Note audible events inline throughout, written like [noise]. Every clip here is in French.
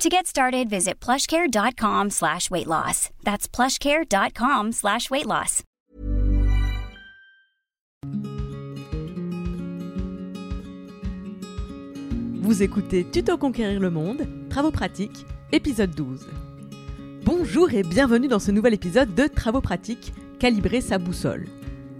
To get started, visit plushcare.com slash weight loss. That's plushcare.com slash weight loss. Vous écoutez Tuto Conquérir le Monde, Travaux pratiques, épisode 12. Bonjour et bienvenue dans ce nouvel épisode de Travaux pratiques, Calibrer sa boussole.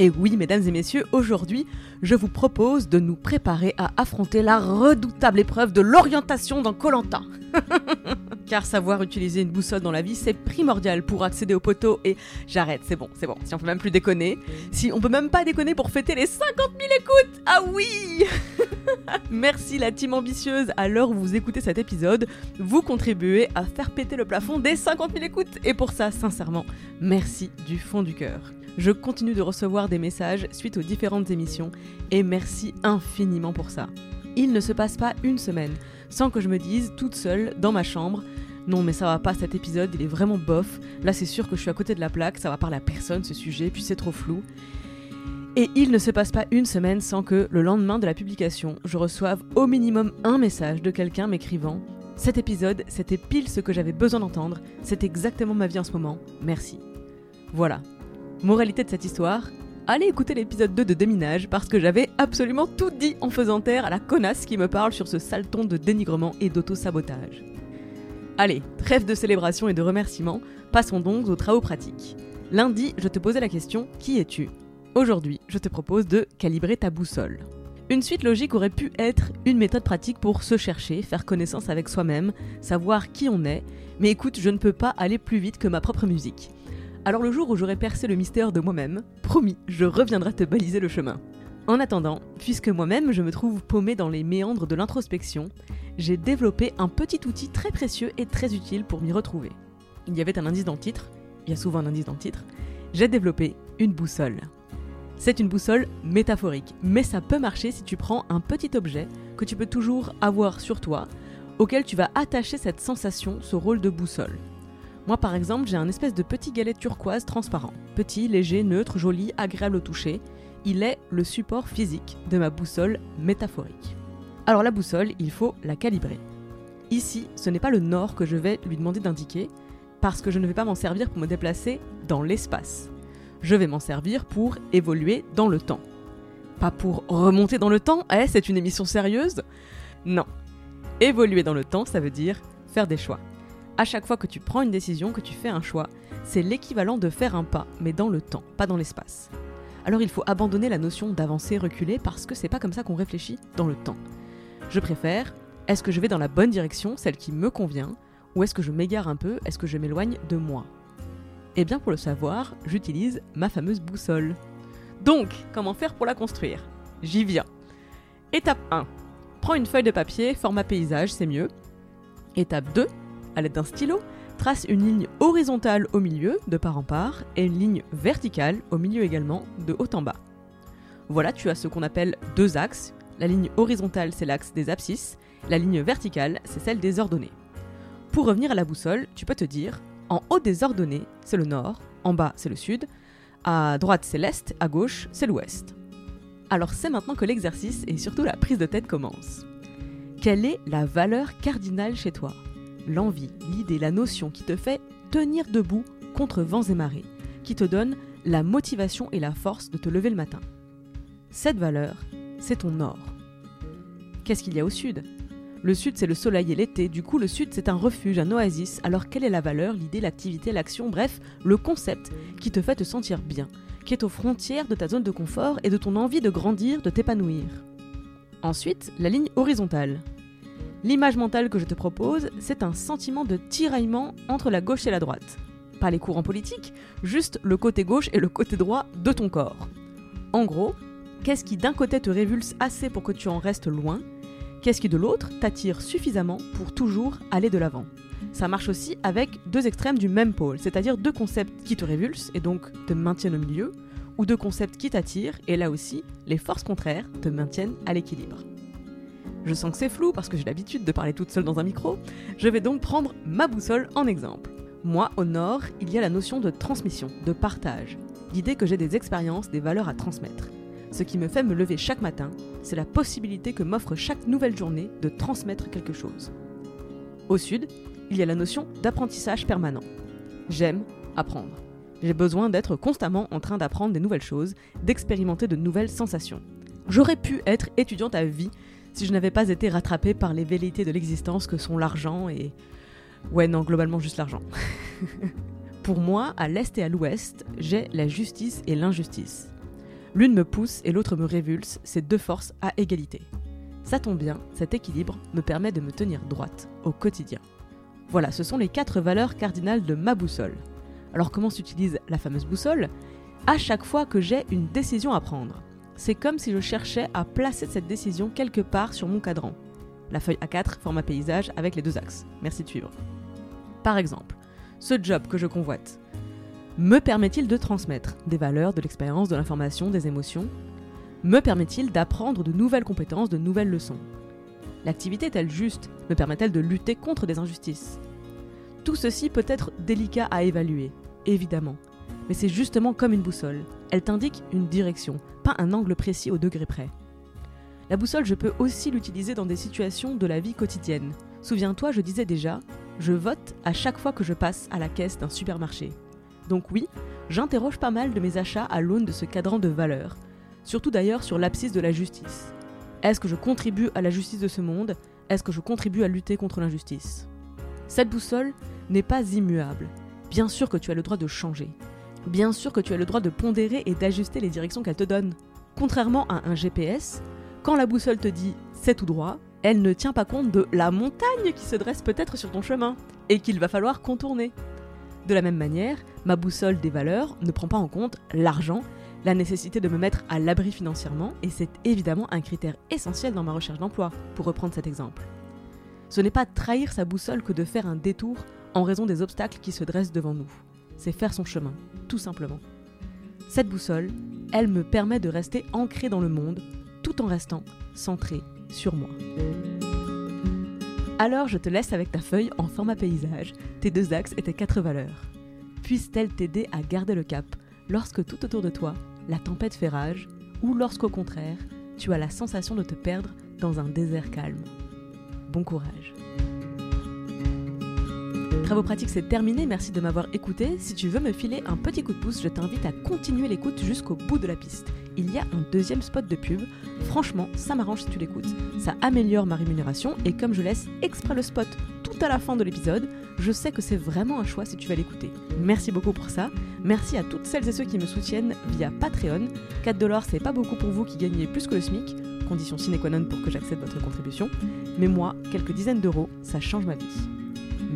Et oui, mesdames et messieurs, aujourd'hui, je vous propose de nous préparer à affronter la redoutable épreuve de l'orientation dans Colanta. [laughs] Car savoir utiliser une boussole dans la vie, c'est primordial pour accéder au poteau et j'arrête, c'est bon, c'est bon. Si on peut même plus déconner, si on peut même pas déconner pour fêter les 50 000 écoutes, ah oui [laughs] Merci la team ambitieuse, à l'heure où vous écoutez cet épisode, vous contribuez à faire péter le plafond des 50 000 écoutes et pour ça, sincèrement, merci du fond du cœur. Je continue de recevoir des messages suite aux différentes émissions et merci infiniment pour ça. Il ne se passe pas une semaine sans que je me dise toute seule dans ma chambre non mais ça va pas cet épisode, il est vraiment bof. Là c'est sûr que je suis à côté de la plaque, ça va parler à personne ce sujet, puis c'est trop flou. Et il ne se passe pas une semaine sans que, le lendemain de la publication, je reçoive au minimum un message de quelqu'un m'écrivant Cet épisode, c'était pile ce que j'avais besoin d'entendre, c'est exactement ma vie en ce moment, merci. Voilà, Moralité de cette histoire, allez écouter l'épisode 2 de Déminage parce que j'avais absolument tout dit en faisant taire à la connasse qui me parle sur ce sale ton de dénigrement et d'auto-sabotage. Allez, trêve de célébration et de remerciements, passons donc aux travaux pratiques. Lundi, je te posais la question Qui es-tu? Aujourd'hui, je te propose de calibrer ta boussole. Une suite logique aurait pu être une méthode pratique pour se chercher, faire connaissance avec soi-même, savoir qui on est, mais écoute, je ne peux pas aller plus vite que ma propre musique. Alors le jour où j'aurai percé le mystère de moi-même, promis, je reviendrai te baliser le chemin. En attendant, puisque moi-même je me trouve paumé dans les méandres de l'introspection, j'ai développé un petit outil très précieux et très utile pour m'y retrouver. Il y avait un indice dans le titre, il y a souvent un indice dans le titre, j'ai développé une boussole. C'est une boussole métaphorique, mais ça peut marcher si tu prends un petit objet que tu peux toujours avoir sur toi, auquel tu vas attacher cette sensation, ce rôle de boussole. Moi par exemple, j'ai un espèce de petit galet turquoise transparent. Petit, léger, neutre, joli, agréable au toucher. Il est le support physique de ma boussole métaphorique. Alors la boussole, il faut la calibrer. Ici, ce n'est pas le nord que je vais lui demander d'indiquer, parce que je ne vais pas m'en servir pour me déplacer dans l'espace. Je vais m'en servir pour évoluer dans le temps. Pas pour remonter dans le temps, eh, c'est une émission sérieuse? Non. Évoluer dans le temps, ça veut dire faire des choix à chaque fois que tu prends une décision, que tu fais un choix, c'est l'équivalent de faire un pas, mais dans le temps, pas dans l'espace. Alors il faut abandonner la notion d'avancer, reculer, parce que c'est pas comme ça qu'on réfléchit dans le temps. Je préfère, est-ce que je vais dans la bonne direction, celle qui me convient, ou est-ce que je m'égare un peu, est-ce que je m'éloigne de moi? Eh bien pour le savoir, j'utilise ma fameuse boussole. Donc, comment faire pour la construire? J'y viens. Étape 1. Prends une feuille de papier, format paysage, c'est mieux. Étape 2 à l'aide d'un stylo, trace une ligne horizontale au milieu, de part en part, et une ligne verticale au milieu également, de haut en bas. Voilà, tu as ce qu'on appelle deux axes. La ligne horizontale, c'est l'axe des abscisses, la ligne verticale, c'est celle des ordonnées. Pour revenir à la boussole, tu peux te dire, en haut des ordonnées, c'est le nord, en bas, c'est le sud, à droite, c'est l'est, à gauche, c'est l'ouest. Alors c'est maintenant que l'exercice et surtout la prise de tête commence. Quelle est la valeur cardinale chez toi? L'envie, l'idée, la notion qui te fait tenir debout contre vents et marées, qui te donne la motivation et la force de te lever le matin. Cette valeur, c'est ton nord. Qu'est-ce qu'il y a au sud? Le sud, c'est le soleil et l'été, du coup le sud, c'est un refuge, un oasis, alors quelle est la valeur, l'idée, l'activité, l'action, bref, le concept qui te fait te sentir bien, qui est aux frontières de ta zone de confort et de ton envie de grandir, de t'épanouir Ensuite, la ligne horizontale. L'image mentale que je te propose, c'est un sentiment de tiraillement entre la gauche et la droite. Pas les courants politiques, juste le côté gauche et le côté droit de ton corps. En gros, qu'est-ce qui d'un côté te révulse assez pour que tu en restes loin Qu'est-ce qui de l'autre t'attire suffisamment pour toujours aller de l'avant ça marche aussi avec deux extrêmes du même pôle, c'est-à-dire deux concepts qui te révulsent et donc te maintiennent au milieu, ou deux concepts qui t'attirent et là aussi, les forces contraires te maintiennent à l'équilibre. Je sens que c'est flou parce que j'ai l'habitude de parler toute seule dans un micro, je vais donc prendre ma boussole en exemple. Moi, au nord, il y a la notion de transmission, de partage, l'idée que j'ai des expériences, des valeurs à transmettre. Ce qui me fait me lever chaque matin, c'est la possibilité que m'offre chaque nouvelle journée de transmettre quelque chose. Au sud, il y a la notion d'apprentissage permanent. J'aime apprendre. J'ai besoin d'être constamment en train d'apprendre des nouvelles choses, d'expérimenter de nouvelles sensations. J'aurais pu être étudiante à vie si je n'avais pas été rattrapée par les velléités de l'existence que sont l'argent et... Ouais non, globalement juste l'argent. [laughs] Pour moi, à l'est et à l'ouest, j'ai la justice et l'injustice. L'une me pousse et l'autre me révulse, c'est deux forces à égalité. Ça tombe bien, cet équilibre me permet de me tenir droite au quotidien. Voilà, ce sont les quatre valeurs cardinales de ma boussole. Alors comment s'utilise la fameuse boussole? À chaque fois que j'ai une décision à prendre. C'est comme si je cherchais à placer cette décision quelque part sur mon cadran. La feuille A4 forme un paysage avec les deux axes. Merci de suivre. Par exemple, ce job que je convoite me permet-il de transmettre des valeurs, de l'expérience, de l'information, des émotions? Me permet-il d'apprendre de nouvelles compétences, de nouvelles leçons? L'activité est-elle juste? Me permet-elle de lutter contre des injustices? Tout ceci peut être délicat à évaluer, évidemment. Mais c'est justement comme une boussole. Elle t'indique une direction, pas un angle précis au degré près. La boussole, je peux aussi l'utiliser dans des situations de la vie quotidienne. Souviens-toi, je disais déjà, je vote à chaque fois que je passe à la caisse d'un supermarché. Donc oui, j'interroge pas mal de mes achats à l'aune de ce cadran de valeurs, surtout d'ailleurs sur l'abscisse de la justice. Est-ce que je contribue à la justice de ce monde? Est-ce que je contribue à lutter contre l'injustice? Cette boussole n'est pas immuable. Bien sûr que tu as le droit de changer. Bien sûr que tu as le droit de pondérer et d'ajuster les directions qu'elle te donne. Contrairement à un GPS, quand la boussole te dit c'est tout droit, elle ne tient pas compte de la montagne qui se dresse peut-être sur ton chemin et qu'il va falloir contourner. De la même manière, ma boussole des valeurs ne prend pas en compte l'argent la nécessité de me mettre à l'abri financièrement, et c'est évidemment un critère essentiel dans ma recherche d'emploi, pour reprendre cet exemple. Ce n'est pas trahir sa boussole que de faire un détour en raison des obstacles qui se dressent devant nous. C'est faire son chemin, tout simplement. Cette boussole, elle me permet de rester ancré dans le monde, tout en restant centré sur moi. Alors je te laisse avec ta feuille en format paysage, tes deux axes et tes quatre valeurs. Puisse-t-elle t'aider à garder le cap lorsque tout autour de toi la tempête fait rage, ou lorsqu'au contraire, tu as la sensation de te perdre dans un désert calme. Bon courage. Travaux pratiques, c'est terminé. Merci de m'avoir écouté. Si tu veux me filer un petit coup de pouce, je t'invite à continuer l'écoute jusqu'au bout de la piste. Il y a un deuxième spot de pub. Franchement, ça m'arrange si tu l'écoutes. Ça améliore ma rémunération et comme je laisse exprès le spot tout à la fin de l'épisode, je sais que c'est vraiment un choix si tu vas l'écouter. Merci beaucoup pour ça. Merci à toutes celles et ceux qui me soutiennent via Patreon. 4 dollars, c'est pas beaucoup pour vous qui gagnez plus que le SMIC, condition sine qua non pour que j'accepte votre contribution. Mais moi, quelques dizaines d'euros, ça change ma vie.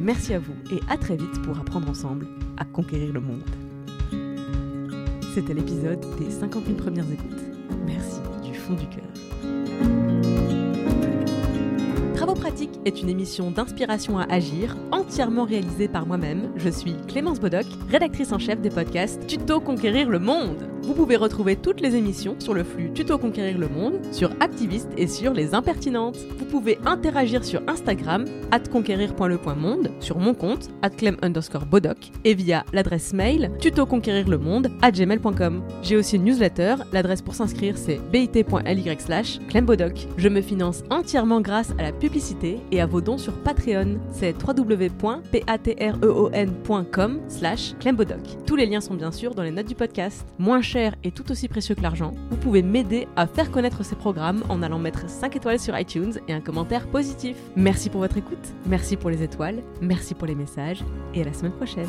Merci à vous et à très vite pour apprendre ensemble à conquérir le monde. C'était l'épisode des 50 000 premières écoutes. Merci du fond du cœur. Travaux pratiques est une émission d'inspiration à agir, entièrement réalisée par moi-même. Je suis Clémence Bodoc, rédactrice en chef des podcasts Tuto Conquérir le Monde. Vous pouvez retrouver toutes les émissions sur le flux Tuto Conquérir le Monde, sur Activiste et sur Les Impertinentes. Vous pouvez interagir sur Instagram, conquérir.le.monde, sur mon compte, clem underscore bodoc, et via l'adresse mail tutoconquérirlemonde à gmail.com. J'ai aussi une newsletter, l'adresse pour s'inscrire c'est bit.ly slash clembodoc. Je me finance entièrement grâce à la publicité et à vos dons sur Patreon, c'est www.patreon.com slash. Tous les liens sont bien sûr dans les notes du podcast. Moins cher et tout aussi précieux que l'argent, vous pouvez m'aider à faire connaître ces programmes en allant mettre 5 étoiles sur iTunes et un commentaire positif. Merci pour votre écoute, merci pour les étoiles, merci pour les messages et à la semaine prochaine.